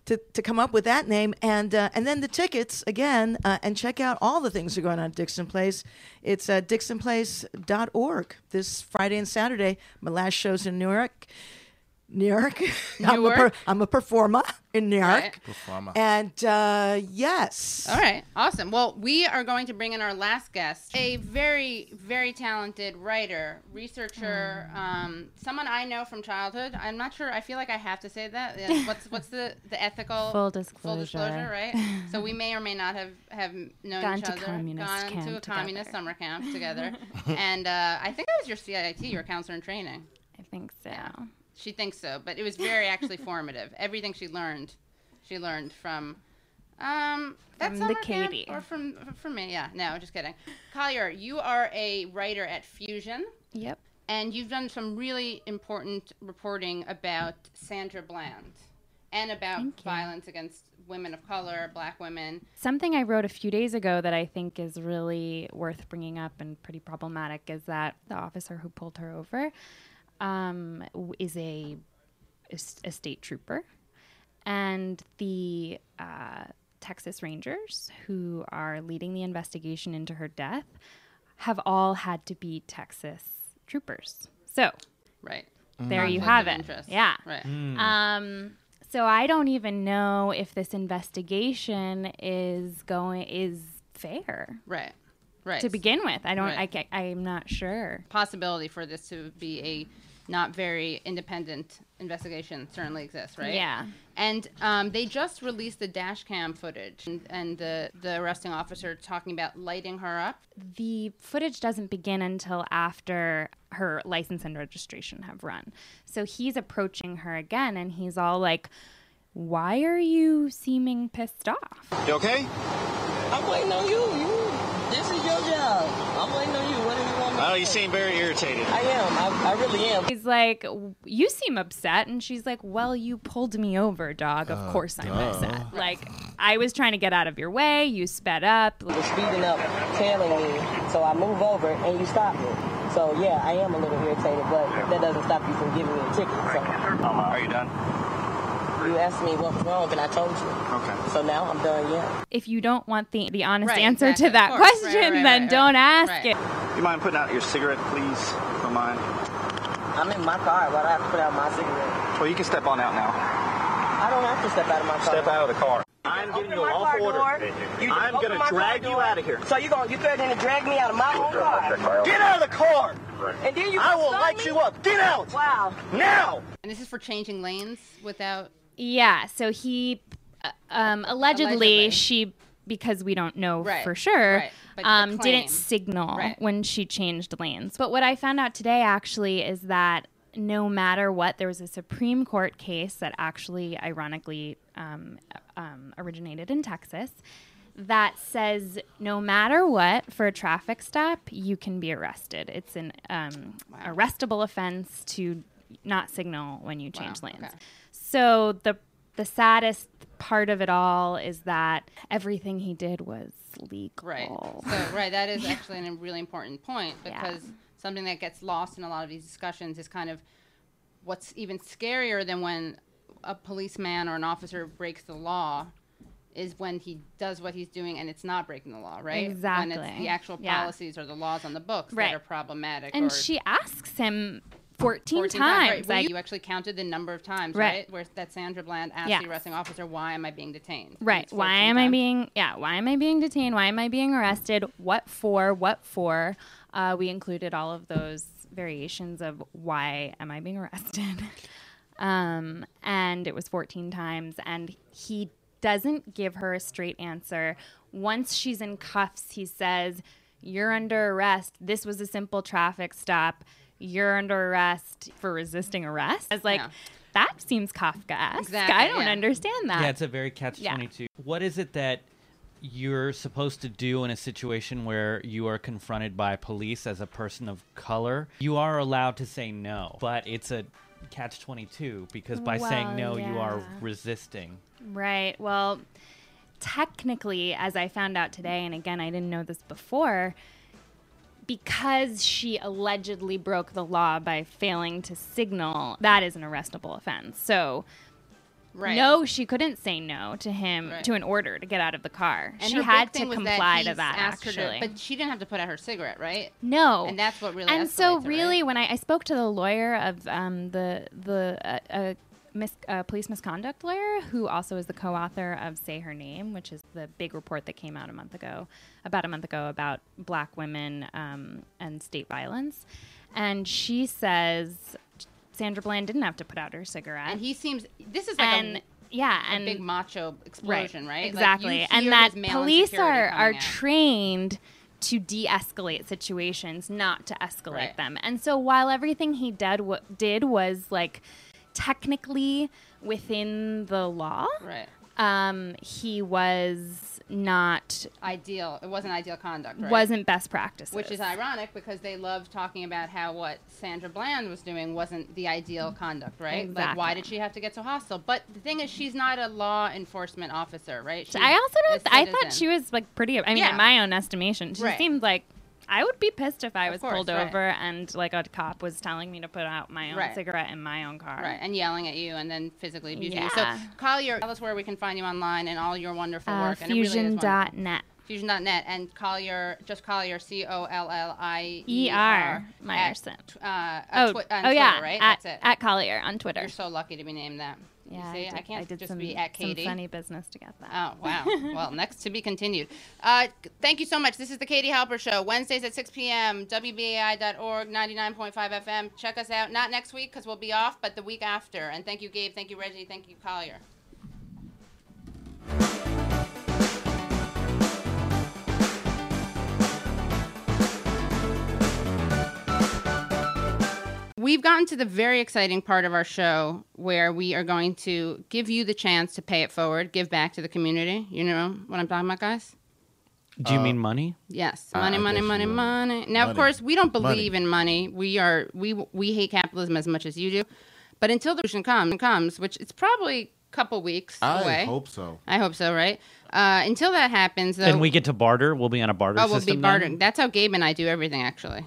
to, to come up with that name and uh, and then the tickets again uh, and check out all the things that are going on at Dixon Place. It's at dixonplace.org this Friday and Saturday. My last show's in New York. New I'm, a per- I'm a performer in New York. Right. Performer. And uh, yes. All right, awesome. Well, we are going to bring in our last guest, a very, very talented writer, researcher, um, someone I know from childhood. I'm not sure. I feel like I have to say that. What's what's the the ethical Full disclosure? Full disclosure. disclosure, right? so we may or may not have have known Gone each to other, communist gone to camp a communist summer camp together, and uh, I think that was your CIT, your counselor in training. I think so. She thinks so, but it was very actually formative. Everything she learned, she learned from um that From the summer camp Katie. or from from me. Yeah, no, just kidding. Collier, you are a writer at Fusion, Yep. and you've done some really important reporting about Sandra Bland and about violence against women of color, black women. Something I wrote a few days ago that I think is really worth bringing up and pretty problematic is that the officer who pulled her over um, is a, a state trooper. And the uh, Texas Rangers, who are leading the investigation into her death, have all had to be Texas troopers. So Right. there you have it. interest. Yeah. Right. Um, so I don't even know if this investigation is going is fair Right. Right. to begin with. I don't. Right. I ca I'm not sure. possibility for this to be a not very independent investigation certainly exists, right? Yeah. And um, they just released the dash cam footage and, and the, the arresting officer talking about lighting her up. The footage doesn't begin until after her license and registration have run. So he's approaching her again, and he's all like, "Why are you seeming pissed off?" You okay? I'm waiting on you. You. This is your job. I'm waiting on you. What do you want me Oh, you seem very irritated. I am. I, I really am. He's like, "You seem upset," and she's like, "Well, you pulled me over, dog. Of uh, course I'm upset. Like, I was trying to get out of your way. You sped up. You're speeding up, tailing me, so I move over and you stop me. So yeah, I am a little irritated, but that doesn't stop you from giving me a ticket. So Are you done? You asked me what was wrong, and I told you. Okay. So now I'm done. Yeah. If you don't want the the honest Right, answer exactly. to that Of course. Right, question, right, then right, don't right. ask Right. it." You mind putting out your cigarette, please? If you Don't mind. I'm in my car. Why do I have to put out my cigarette? Well, you can step on out now. I don't have to step out of my car. Step out of the car. I'm giving you a my lawful order. You I'm gonna my drag you out of here. So you're going you threatening to drag me out of my own car? Get out of the car! And then you I will light me? you up. Get out! Wow. Now! And this is for changing lanes without. Yeah. So he, uh, um, allegedly, Allegedly. she, because we don't know Right, for sure, right. Um, didn't signal Right. when she changed lanes. But what I found out today actually is that no matter what, there was a Supreme Court case that actually, ironically, um, um, originated in Texas. That says no matter what, for a traffic stop, you can be arrested. It's an um, arrestable offense to not signal when you change Wow, lanes. okay. So the the saddest part of it all is that everything he did was legal. Right. So, right, that is actually a really important point Yeah. because something that gets lost in a lot of these discussions is kind of what's even scarier than when a policeman or an officer breaks the law is when he does what he's doing and it's not breaking the law, right? Exactly. When it's the actual Yeah. policies or the laws on the books Right. that are problematic. and or she asks him 14, 14 times, Right. Well, like you actually counted the number of times, Right. right? Where that Sandra Bland asked Yeah. the arresting officer, "Why am I being detained?" Right. Why 14 am I being yeah, why am I being detained? Why am I being arrested? What for? What for? Uh, we included all of those variations of why am I being arrested? um, and it was 14 times and he doesn't give her a straight answer. Once she's in cuffs, he says, "You're under arrest. This was a simple traffic stop. You're under arrest for resisting arrest." As like Yeah. that seems Kafkaesque. Exactly, I don't yeah. understand that. Yeah, it's a very catch Yeah. 22. What is it that you're supposed to do in a situation where you are confronted by police as a person of color? You are allowed to say no, but it's a catch 22 because by saying Well, no, you are resisting. Right. Well, technically, as I found out today, and again, I didn't know this before, because she allegedly broke the law by failing to signal, that is an arrestable offense. So, Right. no, she couldn't say no to him Right. to an order to get out of the car. And she had to comply to that. her to- Actually, but she didn't have to put out her cigarette, right? no, And that's what really. and so it, really right? when I, I spoke to the lawyer of um, the the uh, uh, mis- uh, police misconduct lawyer who also is the co-author of say her name which is the big report that came out a month ago about a month ago about black women um, and state violence and she says sandra bland didn't have to put out her cigarette and he seems. This is like and a, yeah a and big macho explosion, right? Like, you Exactly. hear and that police are, are out. trained to de-escalate situations, not to escalate Right. them. And so while everything he did wa did was like technically within the law, Right. um, he was not Ideal. It wasn't ideal conduct. Right? wasn't best practices. Which is ironic because they love talking about how what Sandra Bland was doing wasn't the ideal conduct, right? Like, why did she have to get so hostile? But the thing is, she's not a law enforcement officer, right? She's I also don't. I thought she was like pretty. I mean, Yeah. in my own estimation, she Right. seemed like I would be pissed if I Of was course, pulled right. over and like a cop was telling me to put out my own Right. cigarette in my own car. Right, and yelling at you and then physically abusing you. So, Yeah. Collier, tell us where we can find you online and all your wonderful Uh, work. And it really fusion.net. Fusion.net and Collier, just Collier, C O L L I E R Meyerson. Uh, Oh, twi- on oh yeah, right? at, That's it. at Collier on Twitter. You're so lucky to be named that. Yeah, I, did, can't did just some, be at some Katie. funny business to get that. Oh, wow. well, next to be continued. Uh, thank you so much. This is the Katie Halper Show, Wednesdays at 6 p.m., WBAI.org, 99.5 FM. Check us out. Not next week because we'll be off, but the week after. And thank you, Gabe. Thank you, Reggie. Thank you, Collier. We've gotten to the very exciting part of our show where we are going to give you the chance to pay it forward, give back to the community. You know what I'm talking about, guys? Do you Uh, mean money? Yes, money, I money, guess money, you would. money. Now, of course, we don't believe Money. in money. We are we we hate capitalism as much as you do. But until the revolution come, comes, which it's probably a couple weeks I away. I hope so. I hope so, right? Uh, until that happens, though, and we get to barter. We'll be on a barter oh, we'll be system. then? bartering. That's how Gabe and I do everything. Actually,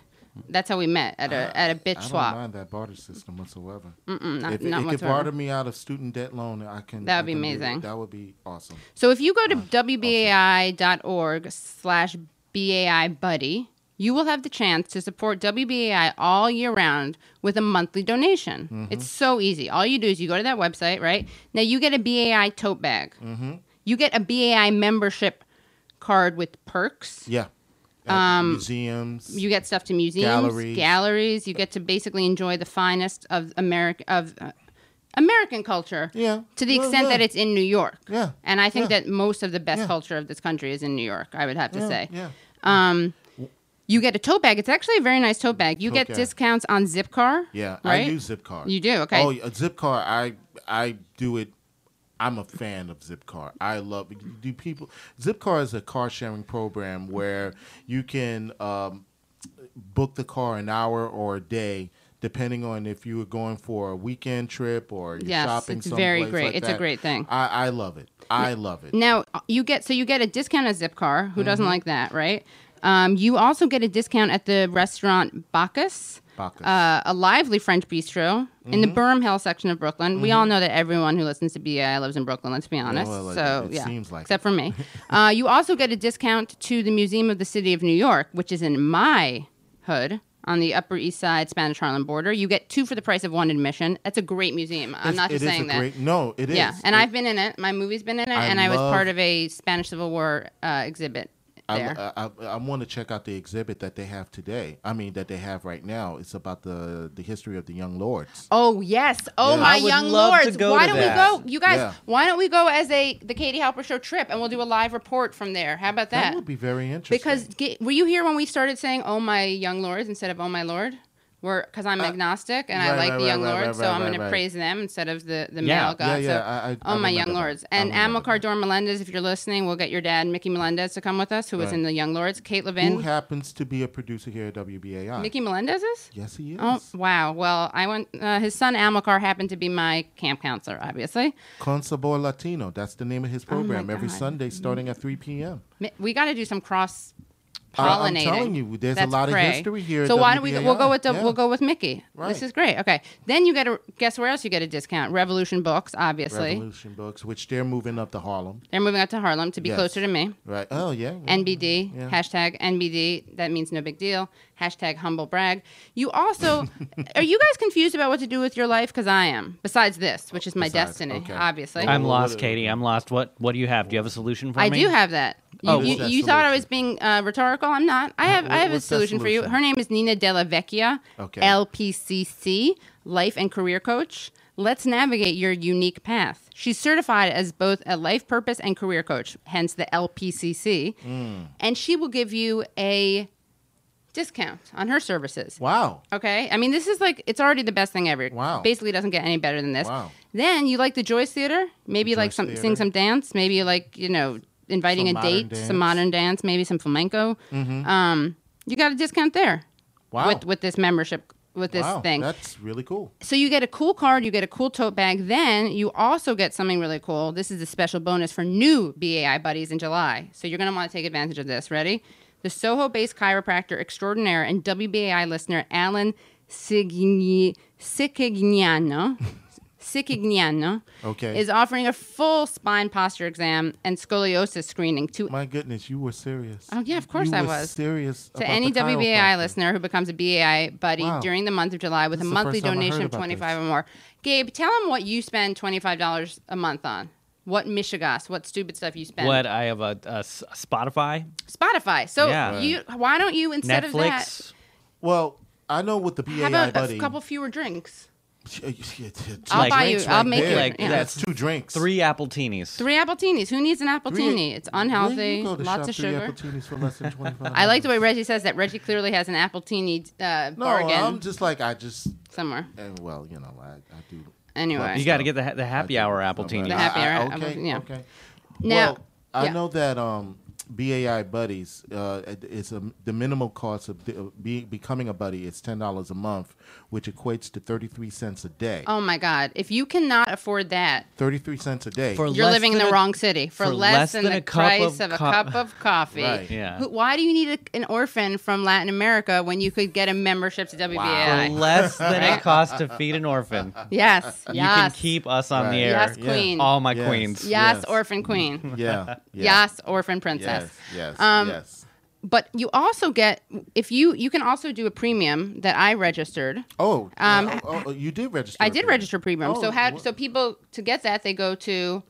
that's how we met at a at a bitch I don't mind that barter system whatsoever. Mm-mm, not, if not it could whatsoever. barter me out of student debt loan, I can. That would be amazing. That would be awesome. So if you go to wbai.org slash BAI buddy, you will have the chance to support WBAI all year round with a monthly donation. Mm-hmm. It's so easy. All you do is you go to that website, right? Now you get a BAI tote bag. Mm-hmm. You get a BAI membership card with perks. Yeah. Um, museums. You get stuff to museums, Galleries. galleries. You get to basically enjoy the finest of America of uh, American culture. Yeah. To the Yeah, extent yeah. that it's in New York. Yeah. And I think Yeah. that most of the best Yeah. culture of this country is in New York. I would have to say. yeah. Um, you get a tote bag. It's actually a very nice tote bag. You Tote get bag. discounts on Zipcar. Yeah, right? I use Zipcar. You do? Okay. Oh, yeah, Zipcar. I I do it. I'm a fan of Zipcar. I love. Do people? Zipcar is a car sharing program where you can um, book the car an hour or a day. Depending on if you were going for a weekend trip or you're Yes, shopping, it's very great. like It's a great thing. I, I love it. I love it. Now you get so you get a discount at Zipcar. Who doesn't Mhm. like that, right? Um, you also get a discount at the restaurant Bacchus, Uh, a lively French bistro in the. Boerum Hill section of Brooklyn. We Mhm. all know that everyone who listens to BI lives in Brooklyn. Let's be honest. well, it- so it yeah, seems like except for me. uh, you also get a discount to the Museum of the City of New York, which is in my hood. On the Upper East Side Spanish Harlem border, you get two for the price of one admission. That's a great museum. I'm It's- not just it is saying a that. great- no, it is. Yeah, and It- I've been in it. My movie's been in it, I and I was part of a Spanish Civil War uh, exhibit there. I, I, I want to check out the exhibit that they have today. I mean, that they have right now. It's about the the history of the young lords. Oh yes! Oh Yeah. my I would young love to lords! go why to don't that. we go, you guys? Yeah. Why don't we go as a the Katie Halper Show trip, and we'll do a live report from there? How about that? That would be very interesting. because ge- were you here when we started saying "Oh my young lords" instead of "Oh my lord"? We're because I'm agnostic and I like right, the young right, right, lords, right, so I'm right, going to right. praise them instead of the the Yeah. male god. Yeah, yeah, so, I- I- I oh my young lords and Amilcar Dorn Melendez. If you're listening, we'll get your dad Mickey Melendez to come with us, who was in the young lords. Kate Levin, Who happens to be a producer here at WBAI? Mickey Melendez is? Yes, he is. Oh wow! Well, I went. Uh, his son Amilcar happened to be my camp counselor, obviously. Con Sabor Latino. That's the name of his program. Every God. Sunday, starting at 3 p.m. We got to do some cross I- I'm telling you, there's a That's lot of great. history here So why don't we? We'll go with the, Yeah. we'll go with Mickey. Right. This is great. Okay, then you get a guess where else you get a discount? Revolution Books, obviously. Revolution Books, which they're moving up to Harlem. They're moving up to Harlem to be Yes. closer to me. Right. Oh, yeah. NBD, Yeah. hashtag NBD. That means no big deal. Hashtag humble brag. You also, are you guys confused about what to do with your life? Because I am. Besides this, which is my Besides, destiny, okay. obviously. I'm lost, Katie. I'm lost. What What do you have? Do you have a solution for I me? do have that. You, Oh, you, What is you thought I was being uh, rhetorical. I'm not. I have I have a what's that solution for you. Her name is Nina Della Vecchia, Okay. LPCC, life and career coach. Let's navigate your unique path. She's certified as both a life purpose and career coach, hence the LPCC, Mm. and she will give you a discount on her services. Wow. Okay. I mean, this is like it's already the best thing ever. Wow. Basically, doesn't get any better than this. Wow. Then you like the Joyce Theater? Maybe you like some Theater. sing some dance. Maybe you like you know inviting Some a date, dance. some modern dance, maybe some flamenco. Mhm. Um, you got a discount there. Wow. With with this membership with this wow. thing. That's really cool. So you get a cool card, you get a cool tote bag. Then you also get something really cool. This is a special bonus for new BAI buddies in July. So you're going to want to take advantage of this. Ready? The Soho-based chiropractor extraordinaire and WBAI listener Alan Signi- Sicchignano. Sicchignano Okay. is offering a full spine posture exam and scoliosis screening to My goodness, you were serious. Oh yeah, of course You I were was. serious To any WBAI listener who becomes a BAI buddy Wow. during the month of July with This a monthly first time I heard donation of twenty five or more. Gabe, tell them what you spend twenty five dollars a month on. What Michigas? What stupid stuff you spend? What I have a, a s- Spotify, Spotify. So Yeah. you, why don't you instead of that Netflix. Well, I know what the BAI have a, a couple fewer drinks? I'll I'll buy you- I'll make you- like yeah. That's two drinks. three Appletinis. Three Appletinis. Who needs an Appletini? It's Where unhealthy. you go to Lots shop of three sugar. Appletinis for less than 25 I like the way Reggie says that. Reggie clearly has an Appletini uh, No, bargain I'm just like I just somewhere. and well, you know, I, I do. Anyway. You got to get the the happy hour Appletini. The happy I- I- hour, okay, yeah. okay. Now, well, I yeah. know that um, BAI buddies uh, it- it's a, the minimal cost of be, be, becoming a buddy is ten dollars a month, which equates to thirty three cents a day. Oh my God! If you cannot afford that, Thirty three cents a day. For you're less living in than the a- wrong city. For, for less, less than, than the a cup price of of, a co- cup of coffee. Right. Yeah. Who- Why do you need a, an orphan from Latin America when you could get a membership to WBAI? For less than it costs to feed an orphan. Yes, You yes, can keep us on Right. the air. Yes, queen. All my Yes. queens. yes, Yes. orphan queen. yeah, yeah. Yes, orphan princess. Yes, yes, Um, yes. But you also get if you you can also do a premium that I registered. Oh, um, oh, oh, you did register. I did premium. register premium. Oh, so had wha- so people to get that they go to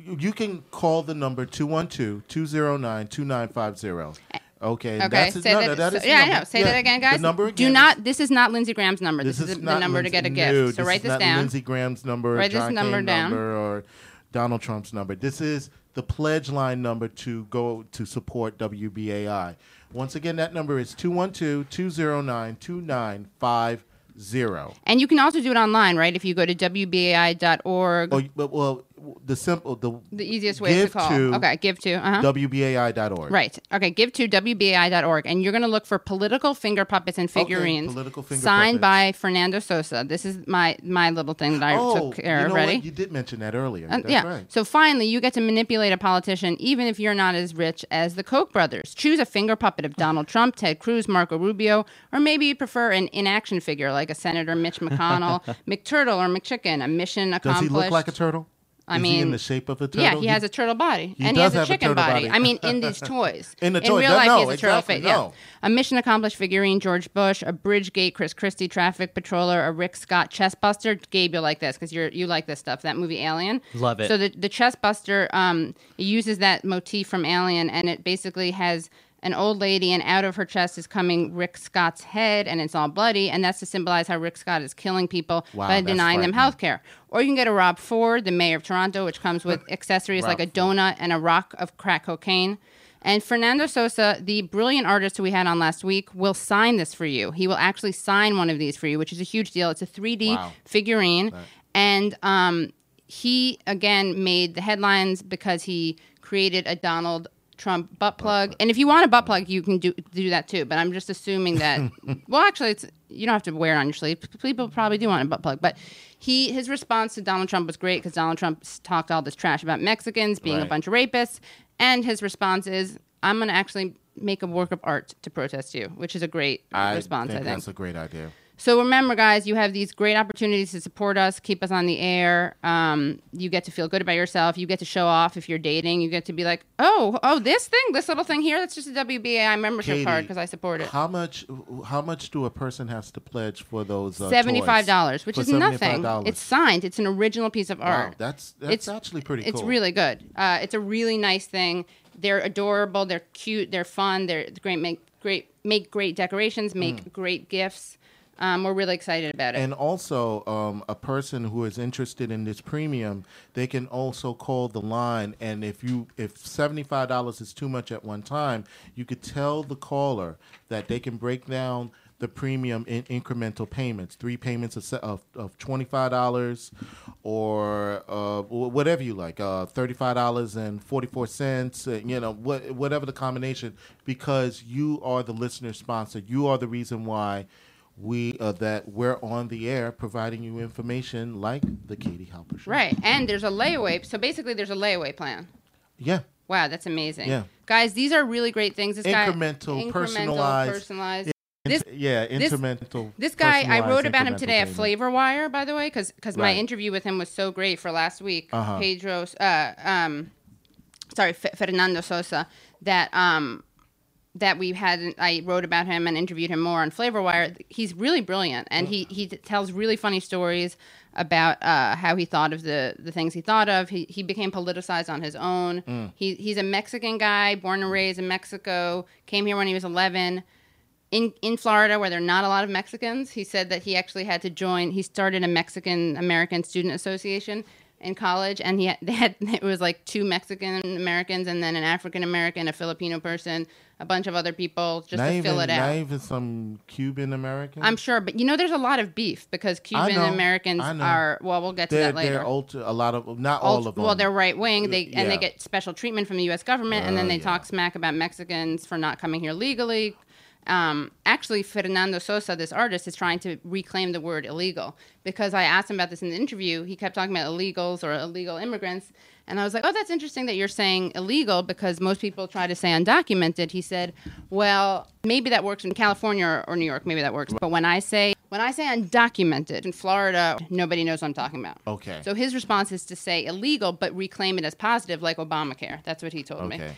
you can call the number 212-209-2950. Okay, Okay, that's say no, that. no, that so- is the yeah, I know. Say Yeah, that again, guys. The number Do not. This is not Lindsey Graham's number. This, is, the not number to get a no, gift. So this write is this not down. Lindsey Graham's number, Write this number Kane down. number, or Donald Trump's number. This is the pledge line number to go to support WBAI. Once again, that number is 212-209-2950. And you can also do it online, right? If you go to wbai.org. Oh, well, the simple the the easiest way to call. to okay, give to. Uh-huh. WBAI.org. Right. Okay. Give to WBAI.org. And you're going to look for political finger puppets and Okay, figurines political finger signed puppets. by Fernando Sosa. This is my my little thing that I oh, took care you of. know Ready? What? You did mention that earlier. Uh, That's yeah. right. So finally, you get to manipulate a politician, even if you're not as rich as the Koch brothers. Choose a finger puppet of Donald Trump, Ted Cruz, Marco Rubio, or maybe you prefer an inaction figure like a Senator Mitch McConnell, McTurtle, or McChicken. A mission accomplished. Does he look like a turtle? I Is mean, he in the shape of a turtle? Yeah, he, has a turtle body, he and he does has a have a chicken turtle body. body. I mean, in these toys. In the in toy- real no, life, he no, has a turtle exactly, face. Yeah, a mission accomplished figurine, George Bush, a Bridgegate, Chris Christie, traffic patroller, a Rick Scott chest buster. Gabe, you'll like this because you're you like this stuff. That movie Alien. Love it. So the the chest buster um uses that motif from Alien, and it basically has. An old lady, and out of her chest is coming Rick Scott's head, and it's all bloody, and that's to symbolize how Rick Scott is killing people Wow, by denying them health care. Or you can get a Rob Ford, the mayor of Toronto, which comes with accessories like a donut and a rock of crack cocaine. And Fernando Sosa, the brilliant artist who we had on last week, will sign this for you. He will actually sign one of these for you, which is a huge deal. It's a 3D Wow. figurine. And um, he, again, made the headlines because he created a Donald Trump butt plug. And if you want a butt plug, you can do do that too. But I'm just assuming that. well, actually, it's you don't have to wear it on your sleeve. People probably do want a butt plug. But he his response to Donald Trump was great because Donald Trump talked all this trash about Mexicans being a bunch of rapists, and his response is, "I'm going to actually make a work of art to protest you," which is a great I response. think I think. that's a great idea. So remember, guys, you have these great opportunities to support us, keep us on the air. Um, you get to feel good about yourself. You get to show off if you're dating. You get to be like, oh, oh, this thing, this little thing here, that's just a WBAI membership Katie, card because I support it. How much? How much do a person has to pledge for those? Uh, Seventy-five dollars, which For is nothing. $75. It's signed. It's an original piece of Wow, art. that's that's It's- actually pretty It's cool. really good. Uh, it's a really nice thing. They're adorable. They're cute. They're fun. They're great. Make great make great decorations. Make great gifts. Um, we're really excited about it. And also, um, a person who is interested in this premium, they can also call the line. And if you if seventy five dollars is too much at one time, you could tell the caller that they can break down the premium in incremental payments, three payments of of, of twenty five dollars, or uh, whatever you like, uh, thirty five dollars and forty four cents. Uh, you know, what whatever the combination, because you are the listener sponsor. You are the reason why we uh, that we're on the air providing you information like the Katie Halper show. Right. And there's a layaway. So basically, there's a layaway plan. Yeah. Wow, that's amazing. Yeah. Guys, these are really great things. This guy, Incremental, personalized- personalized. This, yeah, this- incremental. This guy, I wrote about him incremental today at payment. Flavorwire, by the way, because my Right. interview with him was so great for last week. Uh-huh. Pedro, uh, um, sorry, F- Fernando Sosa, that um, that we had. I wrote about him and interviewed him more on Flavorwire. He's really brilliant, and he he tells really funny stories about uh, how he thought of the the things he thought of. He he became politicized on his own. Mm. He he's a Mexican guy, born and raised in Mexico. Came here when he was eleven in in Florida where there are not a lot of Mexicans. He said that he actually had to join. He started a Mexican American Student Association in college, and he had, they had it was like two Mexican Americans and then an African American, a Filipino person, a bunch of other people just not to even, fill it Not out. even some Cuban American. I'm sure, but you know, there's a lot of beef because Cuban know, Americans are. Well, we'll get to they're, that later. They're ultra, a lot of not all of them. Well, they're right wing. They and they get special treatment from the U.S. government, and then Oh, they yeah. talk smack about Mexicans for not coming here legally. Um, actually, Fernando Sosa, this artist, is trying to reclaim the word illegal because I asked him about this in the interview. He kept talking about illegals or illegal immigrants, and I was like, "Oh, that's interesting that you're saying illegal because most people try to say undocumented." He said, "Well, maybe that works in California or, or New York. Maybe that works, but when I say when I say undocumented in Florida, nobody knows what I'm talking about." Okay. So his response is to say illegal, but reclaim it as positive, like Obamacare. That's what he told me. Okay.